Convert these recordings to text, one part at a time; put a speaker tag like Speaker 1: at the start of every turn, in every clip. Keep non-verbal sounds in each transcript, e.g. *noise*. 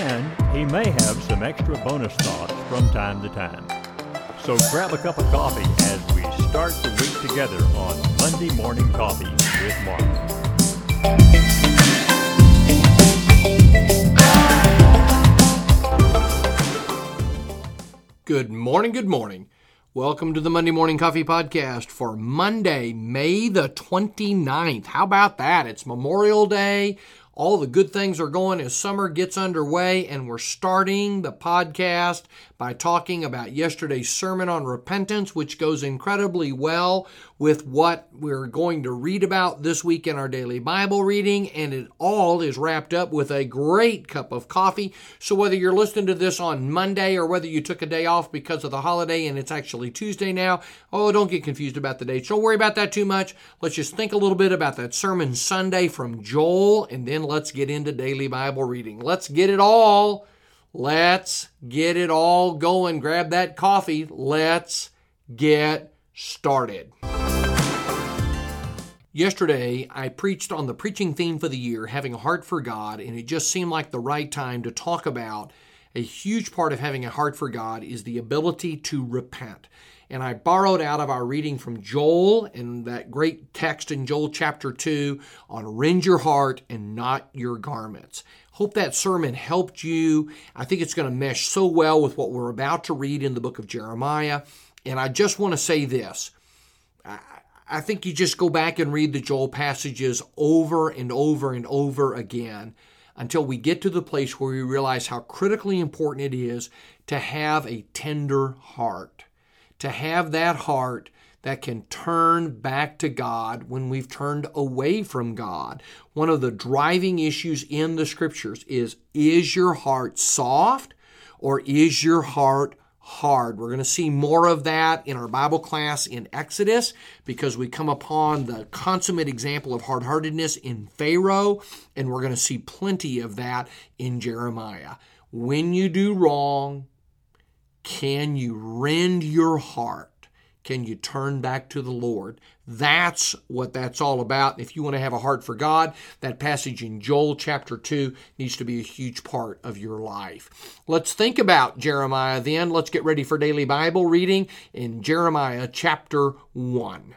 Speaker 1: And he may have some extra bonus thoughts from time to time. So grab a cup of coffee as we start the week together on Monday Morning Coffee with Mark.
Speaker 2: Good morning, good morning. Welcome to the Monday Morning Coffee Podcast for Monday, May the 29th. How about that? It's Memorial Day. All the good things are going as summer gets underway, and we're starting the podcast by talking about yesterday's sermon on repentance, which goes incredibly well with what we're going to read about this week in our daily Bible reading, and it all is wrapped up with a great cup of coffee. So, whether you're listening to this on Monday or whether you took a day off because of the holiday and it's actually Tuesday now, oh, don't get confused about the dates. Don't worry about that too much. Let's just think a little bit about that sermon Sunday from Joel, and then let's get into daily Bible reading. Let's get it all. Let's get it all going. Grab that coffee. Let's get started. Yesterday, I preached on the preaching theme for the year, having a heart for God, and it just seemed like the right time to talk about a huge part of having a heart for God is the ability to repent. And I borrowed out of our reading from Joel and that great text in Joel chapter 2 on rend your heart and not your garments. Hope that sermon helped you. I think it's going to mesh so well with what we're about to read in the book of Jeremiah. And I just want to say this. I think you just go back and read the Joel passages over and over and over again until we get to the place where we realize how critically important it is to have a tender heart, to have that heart that can turn back to God when we've turned away from God. One of the driving issues in the scriptures is is your heart soft or is your heart hard. We're going to see more of that in our Bible class in Exodus because we come upon the consummate example of hard heartedness in Pharaoh, and we're going to see plenty of that in Jeremiah. When you do wrong, can you rend your heart? Can you turn back to the Lord? That's what that's all about. If you want to have a heart for God, that passage in Joel chapter 2 needs to be a huge part of your life. Let's think about Jeremiah then. Let's get ready for daily Bible reading in Jeremiah chapter 1.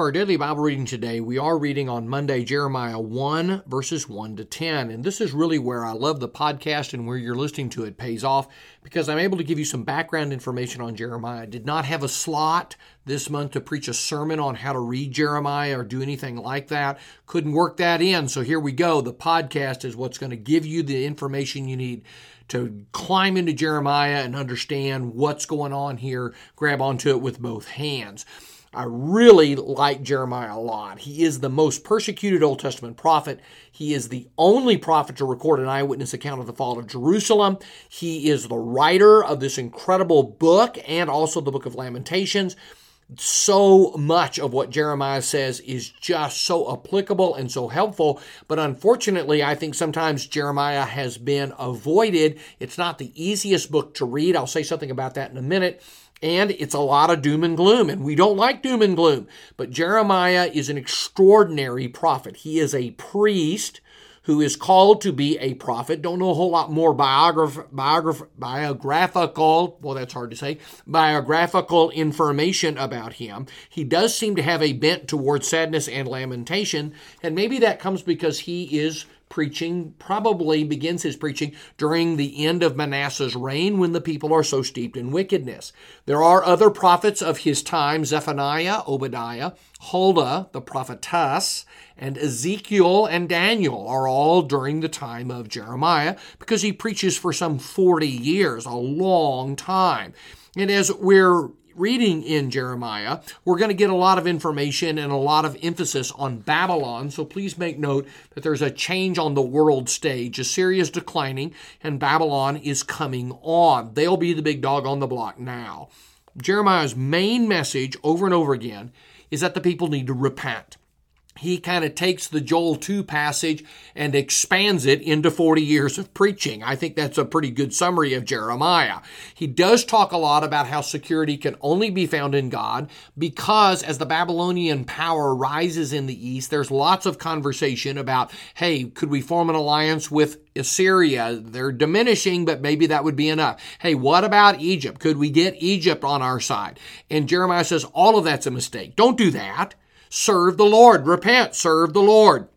Speaker 2: For our daily Bible reading today, we are reading on Monday Jeremiah 1, verses 1 to 10. And this is really where I love the podcast and where you're listening to it pays off because I'm able to give you some background information on Jeremiah. I did not have a slot this month to preach a sermon on how to read Jeremiah or do anything like that. Couldn't work that in. So here we go. The podcast is what's going to give you the information you need to climb into Jeremiah and understand what's going on here, grab onto it with both hands. I really like Jeremiah a lot. He is the most persecuted Old Testament prophet. He is the only prophet to record an eyewitness account of the fall of Jerusalem. He is the writer of this incredible book and also the book of Lamentations. So much of what Jeremiah says is just so applicable and so helpful. But unfortunately, I think sometimes Jeremiah has been avoided. It's not the easiest book to read. I'll say something about that in a minute and it's a lot of doom and gloom, and we don't like doom and gloom. But Jeremiah is an extraordinary prophet. He is a priest who is called to be a prophet. Don't know a whole lot more biograph, biograph, biographical, well, that's hard to say, biographical information about him. He does seem to have a bent towards sadness and lamentation, and maybe that comes because he is preaching, probably begins his preaching during the end of Manasseh's reign when the people are so steeped in wickedness. There are other prophets of his time Zephaniah, Obadiah, Huldah, the prophetess, and Ezekiel and Daniel are all during the time of Jeremiah because he preaches for some 40 years, a long time. And as we're reading in Jeremiah, we're going to get a lot of information and a lot of emphasis on Babylon. So please make note that there's a change on the world stage. Assyria is declining and Babylon is coming on. They'll be the big dog on the block now. Jeremiah's main message over and over again is that the people need to repent he kind of takes the Joel 2 passage and expands it into 40 years of preaching. I think that's a pretty good summary of Jeremiah. He does talk a lot about how security can only be found in God because as the Babylonian power rises in the east, there's lots of conversation about, hey, could we form an alliance with Assyria? They're diminishing, but maybe that would be enough. Hey, what about Egypt? Could we get Egypt on our side? And Jeremiah says all of that's a mistake. Don't do that. Serve the Lord. Repent. Serve the Lord.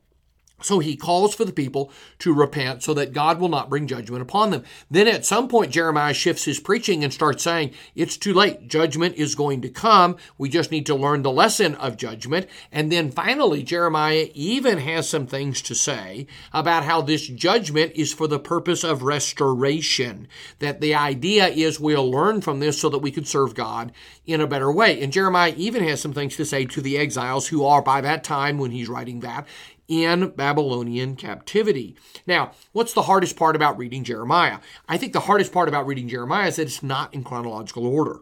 Speaker 2: So he calls for the people to repent so that God will not bring judgment upon them. Then at some point, Jeremiah shifts his preaching and starts saying, It's too late. Judgment is going to come. We just need to learn the lesson of judgment. And then finally, Jeremiah even has some things to say about how this judgment is for the purpose of restoration. That the idea is we'll learn from this so that we can serve God in a better way. And Jeremiah even has some things to say to the exiles who are, by that time when he's writing that, in Babylonian captivity. Now, what's the hardest part about reading Jeremiah? I think the hardest part about reading Jeremiah is that it's not in chronological order.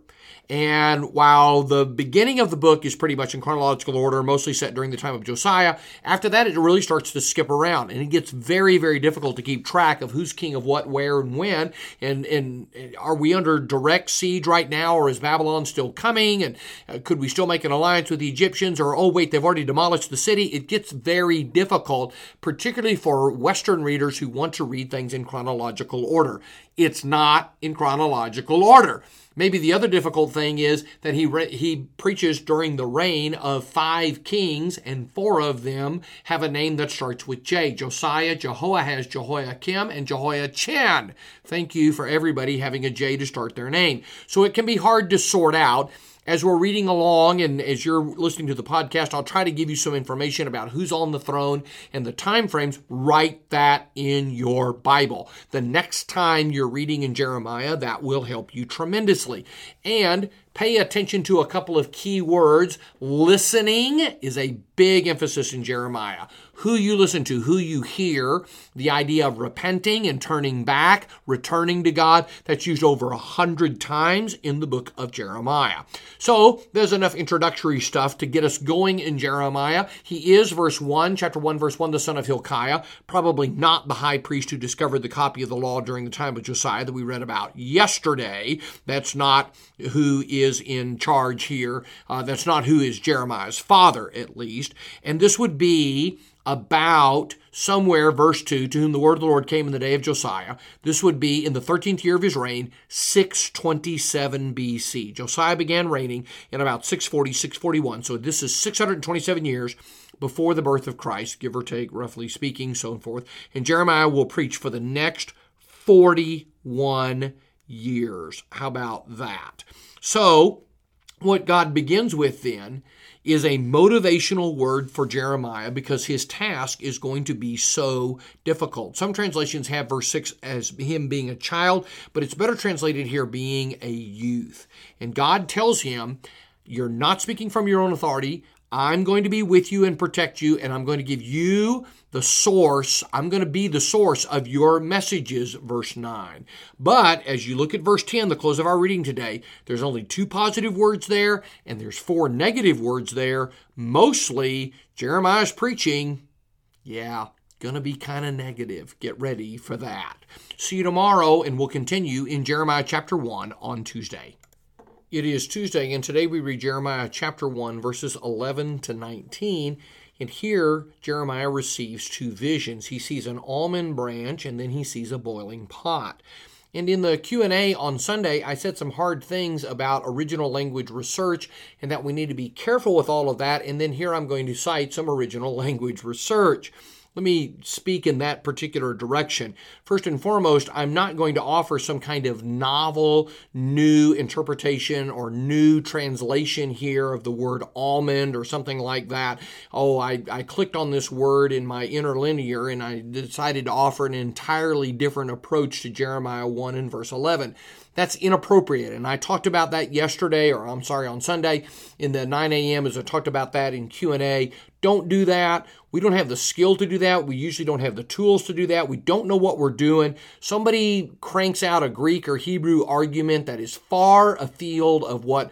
Speaker 2: And while the beginning of the book is pretty much in chronological order, mostly set during the time of Josiah, after that it really starts to skip around and it gets very, very difficult to keep track of who's king of what, where, and when. And, and are we under direct siege right now or is Babylon still coming? And uh, could we still make an alliance with the Egyptians? Or, oh, wait, they've already demolished the city. It gets very difficult, particularly for Western readers who want to read things in chronological order. It's not in chronological order. Maybe the other difficult thing is that he re- he preaches during the reign of five kings, and four of them have a name that starts with J: Josiah, Jehoahaz, Jehoiakim, and Jehoiachin. Thank you for everybody having a J to start their name. So it can be hard to sort out as we're reading along and as you're listening to the podcast, I'll try to give you some information about who's on the throne and the time frames. Write that in your Bible. The next time you're reading in Jeremiah, that will help you tremendously. And pay attention to a couple of key words. Listening is a big emphasis in Jeremiah who you listen to, who you hear, the idea of repenting and turning back, returning to God, that's used over a hundred times in the book of Jeremiah. So there's enough introductory stuff to get us going in Jeremiah. He is, verse 1, chapter 1, verse 1, the son of Hilkiah, probably not the high priest who discovered the copy of the law during the time of Josiah that we read about yesterday. That's not who is in charge here. Uh, that's not who is Jeremiah's father, at least. And this would be about somewhere, verse 2, to whom the word of the Lord came in the day of Josiah. This would be in the 13th year of his reign, 627 BC. Josiah began reigning in about 640, 641. So this is 627 years before the birth of Christ, give or take, roughly speaking, so forth. And Jeremiah will preach for the next 41 years. How about that? So, what God begins with then is a motivational word for Jeremiah because his task is going to be so difficult. Some translations have verse 6 as him being a child, but it's better translated here being a youth. And God tells him, You're not speaking from your own authority. I'm going to be with you and protect you, and I'm going to give you the source. I'm going to be the source of your messages, verse 9. But as you look at verse 10, the close of our reading today, there's only two positive words there, and there's four negative words there. Mostly, Jeremiah's preaching, yeah, going to be kind of negative. Get ready for that. See you tomorrow, and we'll continue in Jeremiah chapter 1 on Tuesday. It is Tuesday, and today we read Jeremiah chapter 1, verses 11 to 19. And here Jeremiah receives two visions. He sees an almond branch and then he sees a boiling pot. And in the Q&A on Sunday, I said some hard things about original language research and that we need to be careful with all of that. And then here I'm going to cite some original *laughs* language research. Let me speak in that particular direction. First and foremost, I'm not going to offer some kind of novel, new interpretation or new translation here of the word almond or something like that. Oh, I, I clicked on this word in my interlinear and I decided to offer an entirely different approach to Jeremiah 1 and verse 11. That's inappropriate. And I talked about that yesterday, or I'm sorry, on Sunday in the 9 a.m. as I talked about that in Q&A. Don't do that. We don't have the skill to do that. We usually don't have the tools to do that. We don't know what we're doing. Somebody cranks out a Greek or Hebrew argument that is far afield of what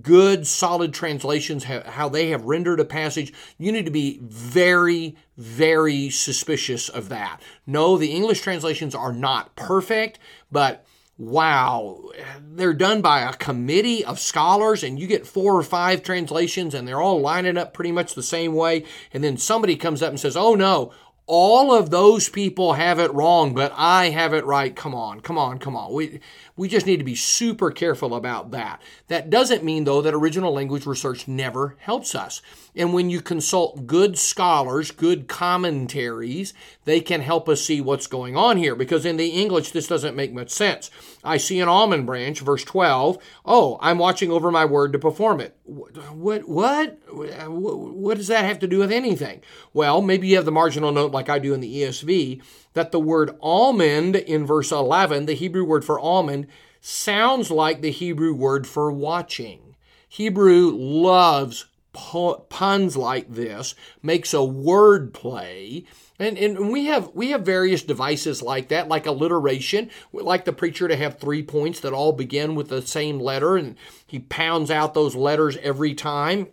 Speaker 2: good, solid translations, how they have rendered a passage. You need to be very, very suspicious of that. No, the English translations are not perfect, but wow, they're done by a committee of scholars, and you get four or five translations, and they're all lining up pretty much the same way. And then somebody comes up and says, Oh no, all of those people have it wrong, but I have it right. Come on, come on, come on. We, we just need to be super careful about that. That doesn't mean, though, that original language research never helps us. And when you consult good scholars, good commentaries, they can help us see what's going on here because in the English, this doesn't make much sense. I see an almond branch, verse 12. Oh, I'm watching over my word to perform it. What, what, what does that have to do with anything? Well, maybe you have the marginal note like I do in the ESV that the word almond in verse 11, the Hebrew word for almond, sounds like the Hebrew word for watching. Hebrew loves puns like this, makes a word play. And, and we have we have various devices like that, like alliteration. We like the preacher to have three points that all begin with the same letter, and he pounds out those letters every time.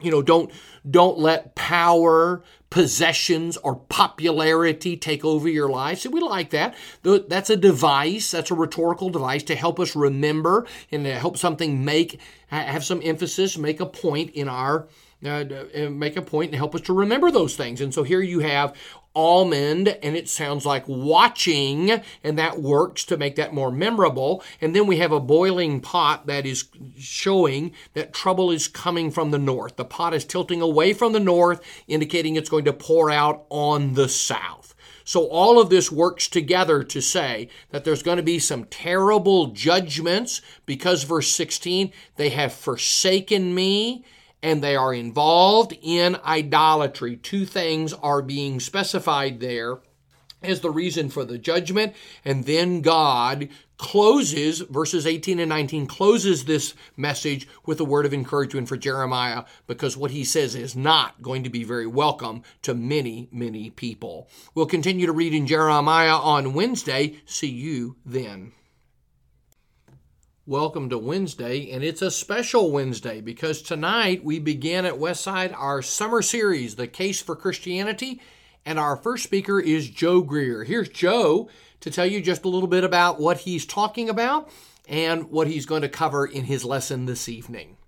Speaker 2: You know, don't don't let power, possessions, or popularity take over your life. So we like that. That's a device. That's a rhetorical device to help us remember and to help something make have some emphasis, make a point in our uh, make a point and help us to remember those things. And so here you have almond and it sounds like watching and that works to make that more memorable. And then we have a boiling pot that is showing that trouble is coming from the north. The pot is tilting away from the north indicating it's going to pour out on the south. So all of this works together to say that there's going to be some terrible judgments because verse 16 they have forsaken me and they are involved in idolatry. Two things are being specified there as the reason for the judgment. And then God closes, verses 18 and 19, closes this message with a word of encouragement for Jeremiah because what he says is not going to be very welcome to many, many people. We'll continue to read in Jeremiah on Wednesday. See you then. Welcome to Wednesday, and it's a special Wednesday because tonight we begin at Westside our summer series, The Case for Christianity, and our first speaker is Joe Greer. Here's Joe to tell you just a little bit about what he's talking about and what he's going to cover in his lesson this evening.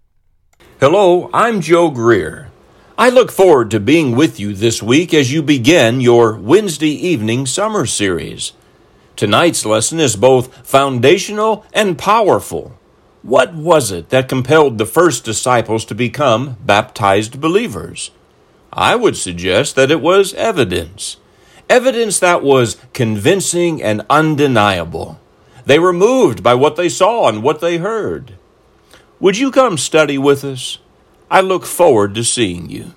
Speaker 3: Hello, I'm Joe Greer. I look forward to being with you this week as you begin your Wednesday evening summer series. Tonight's lesson is both foundational and powerful. What was it that compelled the first disciples to become baptized believers? I would suggest that it was evidence. Evidence that was convincing and undeniable. They were moved by what they saw and what they heard. Would you come study with us? I look forward to seeing you.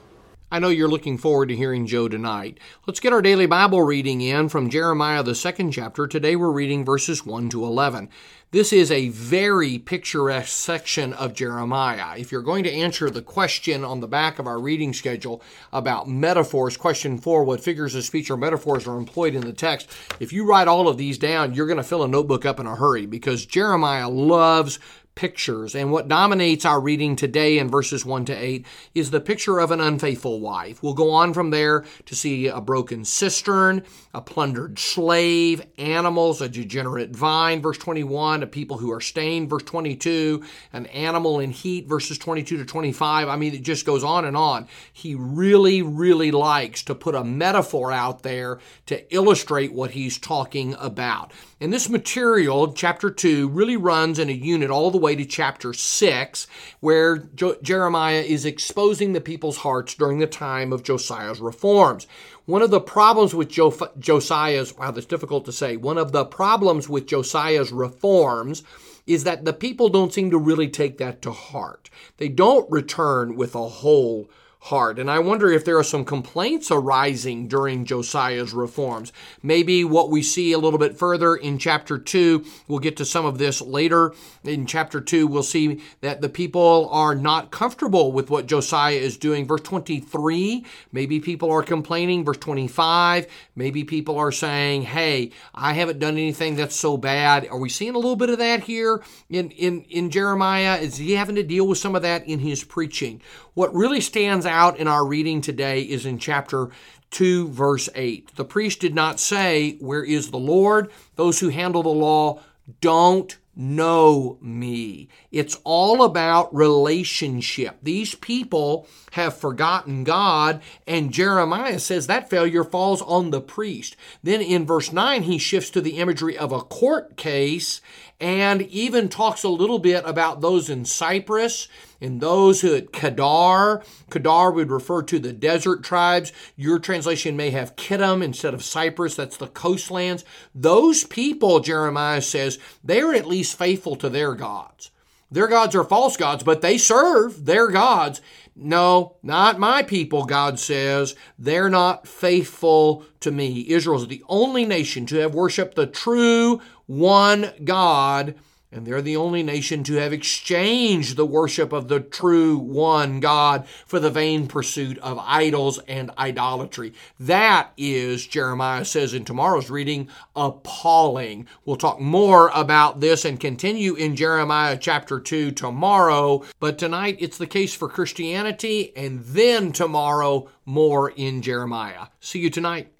Speaker 2: I know you're looking forward to hearing Joe tonight. Let's get our daily Bible reading in from Jeremiah, the second chapter. Today we're reading verses 1 to 11. This is a very picturesque section of Jeremiah. If you're going to answer the question on the back of our reading schedule about metaphors, question four, what figures of speech or metaphors are employed in the text, if you write all of these down, you're going to fill a notebook up in a hurry because Jeremiah loves pictures. And what dominates our reading today in verses 1 to 8 is the picture of an unfaithful wife. We'll go on from there to see a broken cistern, a plundered slave, animals, a degenerate vine, verse 21, a people who are stained, verse 22, an animal in heat, verses 22 to 25. I mean, it just goes on and on. He really, really likes to put a metaphor out there to illustrate what he's talking about. And this material, chapter 2, really runs in a unit all the way way to chapter 6, where jo- Jeremiah is exposing the people's hearts during the time of Josiah's reforms. One of the problems with jo- Josiah's, wow, that's difficult to say, one of the problems with Josiah's reforms is that the people don't seem to really take that to heart. They don't return with a whole heart. And I wonder if there are some complaints arising during Josiah's reforms. Maybe what we see a little bit further in chapter 2, we'll get to some of this later. In chapter 2, we'll see that the people are not comfortable with what Josiah is doing. Verse 23, maybe people are complaining. Verse 25, maybe people are saying, hey, I haven't done anything that's so bad. Are we seeing a little bit of that here in, in, in Jeremiah? Is he having to deal with some of that in his preaching? What really stands out in our reading today is in chapter 2, verse 8. The priest did not say, Where is the Lord? Those who handle the law don't know me. It's all about relationship. These people have forgotten God, and Jeremiah says that failure falls on the priest. Then in verse 9, he shifts to the imagery of a court case and even talks a little bit about those in Cyprus and those who at Kedar. Kedar would refer to the desert tribes. Your translation may have Kittim instead of Cyprus. That's the coastlands. Those people, Jeremiah says, they're at least faithful to their gods. Their gods are false gods, but they serve their gods. No, not my people, God says. They're not faithful to me. Israel is the only nation to have worshiped the true one God and they're the only nation to have exchanged the worship of the true one God for the vain pursuit of idols and idolatry. That is, Jeremiah says in tomorrow's reading, appalling. We'll talk more about this and continue in Jeremiah chapter 2 tomorrow. But tonight it's the case for Christianity, and then tomorrow more in Jeremiah. See you tonight.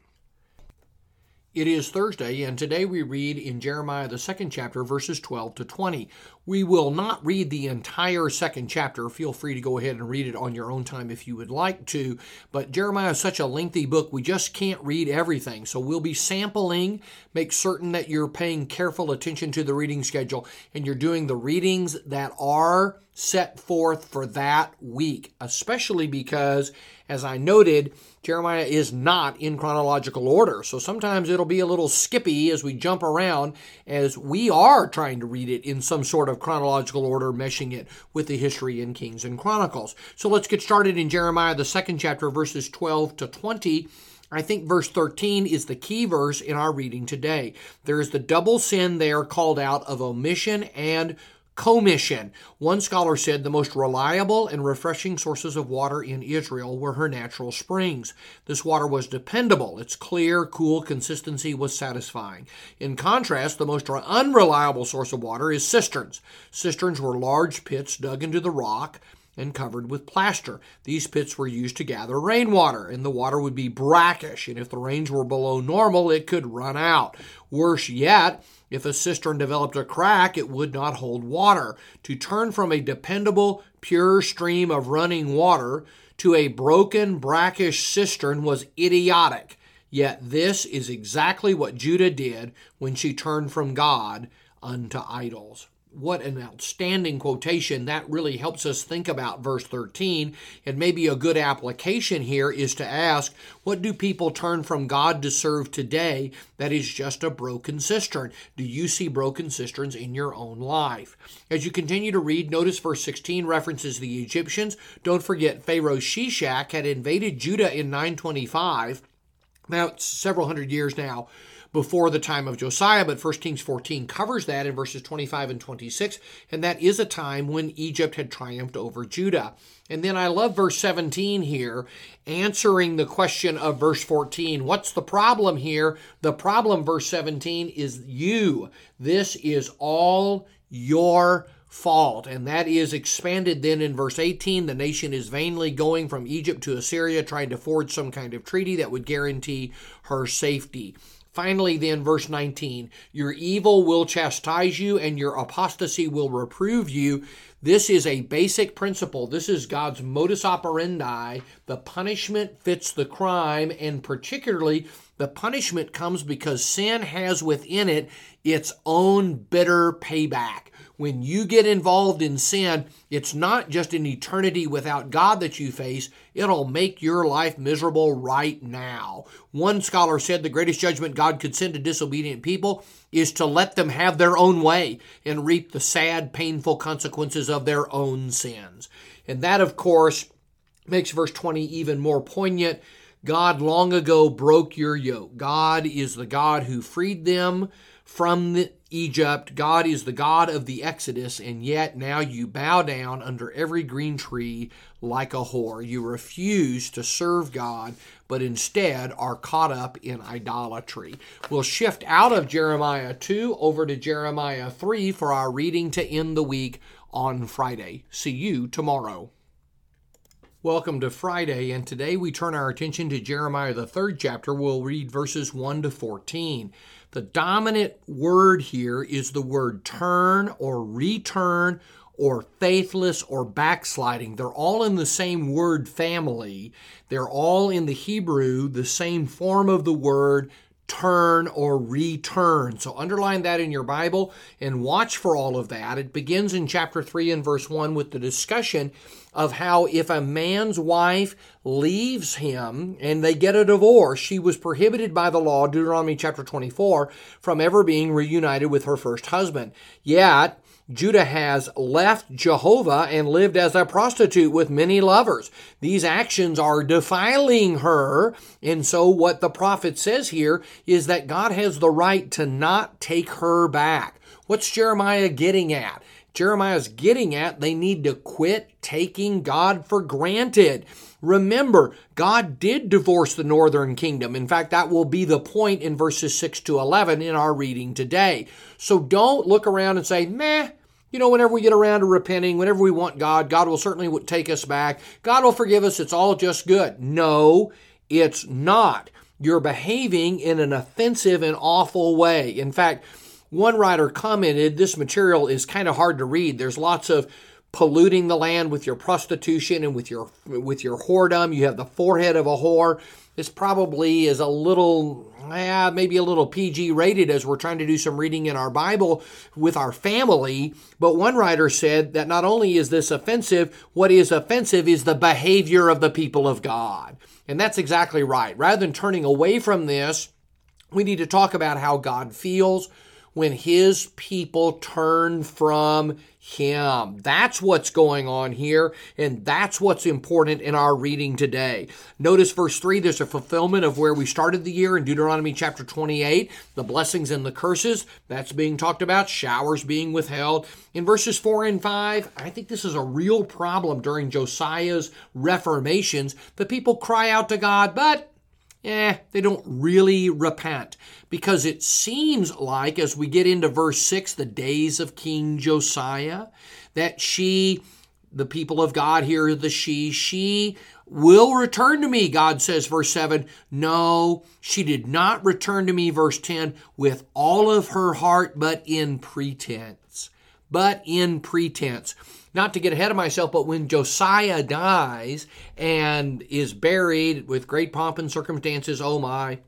Speaker 2: It is Thursday, and today we read in Jeremiah, the second chapter, verses 12 to 20. We will not read the entire second chapter. Feel free to go ahead and read it on your own time if you would like to. But Jeremiah is such a lengthy book, we just can't read everything. So we'll be sampling. Make certain that you're paying careful attention to the reading schedule and you're doing the readings that are set forth for that week, especially because, as I noted, Jeremiah is not in chronological order. So sometimes it'll be a little skippy as we jump around, as we are trying to read it in some sort of chronological order, meshing it with the history in Kings and Chronicles. So let's get started in Jeremiah, the second chapter, verses 12 to 20. I think verse 13 is the key verse in our reading today. There is the double sin there called out of omission and commission. One scholar said the most reliable and refreshing sources of water in Israel were her natural springs. This water was dependable. Its clear, cool consistency was satisfying. In contrast, the most unreliable source of water is cisterns. Cisterns were large pits dug into the rock and covered with plaster. These pits were used to gather rainwater, and the water would be brackish, and if the rains were below normal, it could run out. Worse yet, if a cistern developed a crack, it would not hold water. To turn from a dependable, pure stream of running water to a broken, brackish cistern was idiotic. Yet this is exactly what Judah did when she turned from God unto idols what an outstanding quotation. That really helps us think about verse 13. And maybe a good application here is to ask, what do people turn from God to serve today that is just a broken cistern? Do you see broken cisterns in your own life? As you continue to read, notice verse 16 references the Egyptians. Don't forget, Pharaoh Shishak had invaded Judah in 925. Now, several hundred years now before the time of Josiah, but 1 Kings 14 covers that in verses 25 and 26, and that is a time when Egypt had triumphed over Judah. And then I love verse 17 here, answering the question of verse 14. What's the problem here? The problem, verse 17, is you. This is all your fault. And that is expanded then in verse 18. The nation is vainly going from Egypt to Assyria, trying to forge some kind of treaty that would guarantee her safety. Finally, then, verse 19 Your evil will chastise you, and your apostasy will reprove you. This is a basic principle. This is God's modus operandi. The punishment fits the crime, and particularly the punishment comes because sin has within it its own bitter payback. When you get involved in sin, it's not just an eternity without God that you face, it'll make your life miserable right now. One scholar said the greatest judgment God could send to disobedient people is to let them have their own way and reap the sad, painful consequences of their own sins. And that, of course, makes verse 20 even more poignant. God long ago broke your yoke. God is the God who freed them from the Egypt. God is the God of the Exodus, and yet now you bow down under every green tree like a whore. You refuse to serve God, but instead are caught up in idolatry. We'll shift out of Jeremiah 2 over to Jeremiah 3 for our reading to end the week on Friday. See you tomorrow. Welcome to Friday, and today we turn our attention to Jeremiah, the third chapter. We'll read verses 1 to 14. The dominant word here is the word turn or return or faithless or backsliding. They're all in the same word family. They're all in the Hebrew, the same form of the word turn or return. So underline that in your Bible and watch for all of that. It begins in chapter 3 and verse 1 with the discussion of how if a man's wife leaves him and they get a divorce, she was prohibited by the law, Deuteronomy chapter 24, from ever being reunited with her first husband. Yet, Judah has left Jehovah and lived as a prostitute with many lovers. These actions are defiling her. And so, what the prophet says here is that God has the right to not take her back. What's Jeremiah getting at? Jeremiah's getting at they need to quit taking God for granted. Remember, God did divorce the northern kingdom. In fact, that will be the point in verses 6 to 11 in our reading today. So don't look around and say, meh, you know, whenever we get around to repenting, whenever we want God, God will certainly take us back. God will forgive us. It's all just good. No, it's not. You're behaving in an offensive and awful way. In fact, one writer commented this material is kind of hard to read. There's lots of polluting the land with your prostitution and with your with your whoredom. You have the forehead of a whore. This probably is a little, yeah, maybe a little PG rated as we're trying to do some reading in our Bible with our family. But one writer said that not only is this offensive, what is offensive is the behavior of the people of God. And that's exactly right. Rather than turning away from this, we need to talk about how God feels when his people turn from him. That's what's going on here, and that's what's important in our reading today. Notice verse 3, there's a fulfillment of where we started the year in Deuteronomy chapter 28, the blessings and the curses. That's being talked about, showers being withheld. In verses 4 and 5, I think this is a real problem during Josiah's reformations. The people cry out to God, but eh, they don't really repent. Because it seems like, as we get into verse 6, the days of King Josiah, that she, the people of God here, the she, she will return to me, God says, verse 7. No, she did not return to me, verse 10, with all of her heart, but in pretense. But in pretense not to get ahead of myself, but when Josiah dies and is buried with great pomp and circumstances, oh my,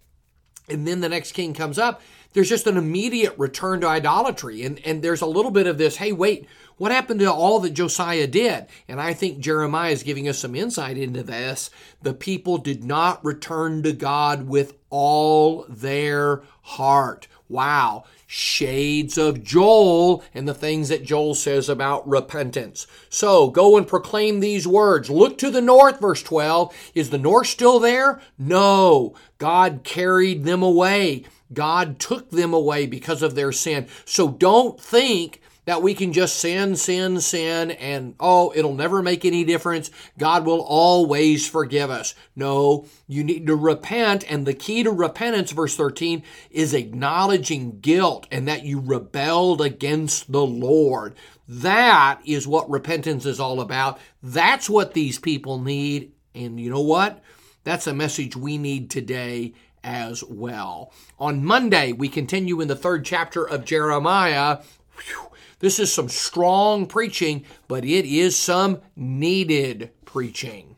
Speaker 2: and then the next king comes up, there's just an immediate return to idolatry. And, and there's a little bit of this, hey, wait, what happened to all that Josiah did? And I think Jeremiah is giving us some insight into this. The people did not return to God with all their heart. Wow. Shades of Joel and the things that Joel says about repentance. So go and proclaim these words. Look to the north, verse 12. Is the north still there? No. God carried them away. God took them away because of their sin. So don't think that we can just sin, sin, sin, and oh, it'll never make any difference. God will always forgive us. No, you need to repent. And the key to repentance, verse 13, is acknowledging guilt and that you rebelled against the Lord. That is what repentance is all about. That's what these people need. And you know what? That's a message we need today as well. On Monday, we continue in the third chapter of Jeremiah. Whew This is some strong preaching, but it is some needed preaching.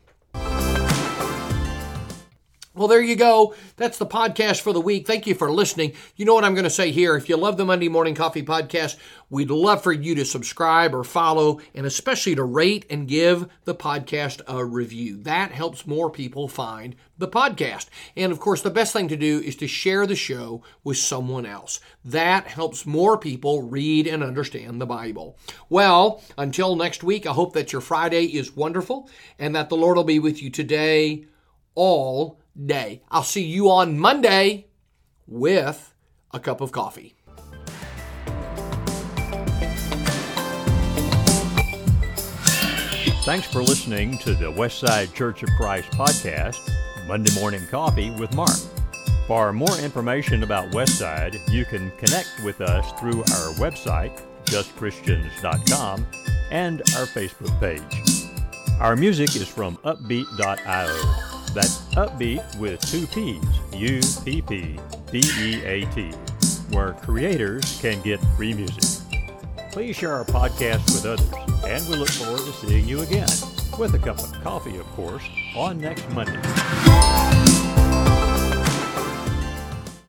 Speaker 2: Well, there you go. That's the podcast for the week. Thank you for listening. You know what I'm going to say here. If you love the Monday Morning Coffee Podcast, we'd love for you to subscribe or follow, and especially to rate and give the podcast a review. That helps more people find the podcast. And of course, the best thing to do is to share the show with someone else. That helps more people read and understand the Bible. Well, until next week, I hope that your Friday is wonderful and that the Lord will be with you today, all day. I'll see you on Monday with a cup of coffee.
Speaker 1: Thanks for listening to the Westside Church of Christ podcast, Monday Morning Coffee with Mark. For more information about Westside, you can connect with us through our website, justchristians.com, and our Facebook page. Our music is from uppbeat.io. That's Upbeat with two P's, U P P B E A T, where creators can get free music. Please share our podcast with others, and we look forward to seeing you again, with a cup of coffee, of course, on next Monday.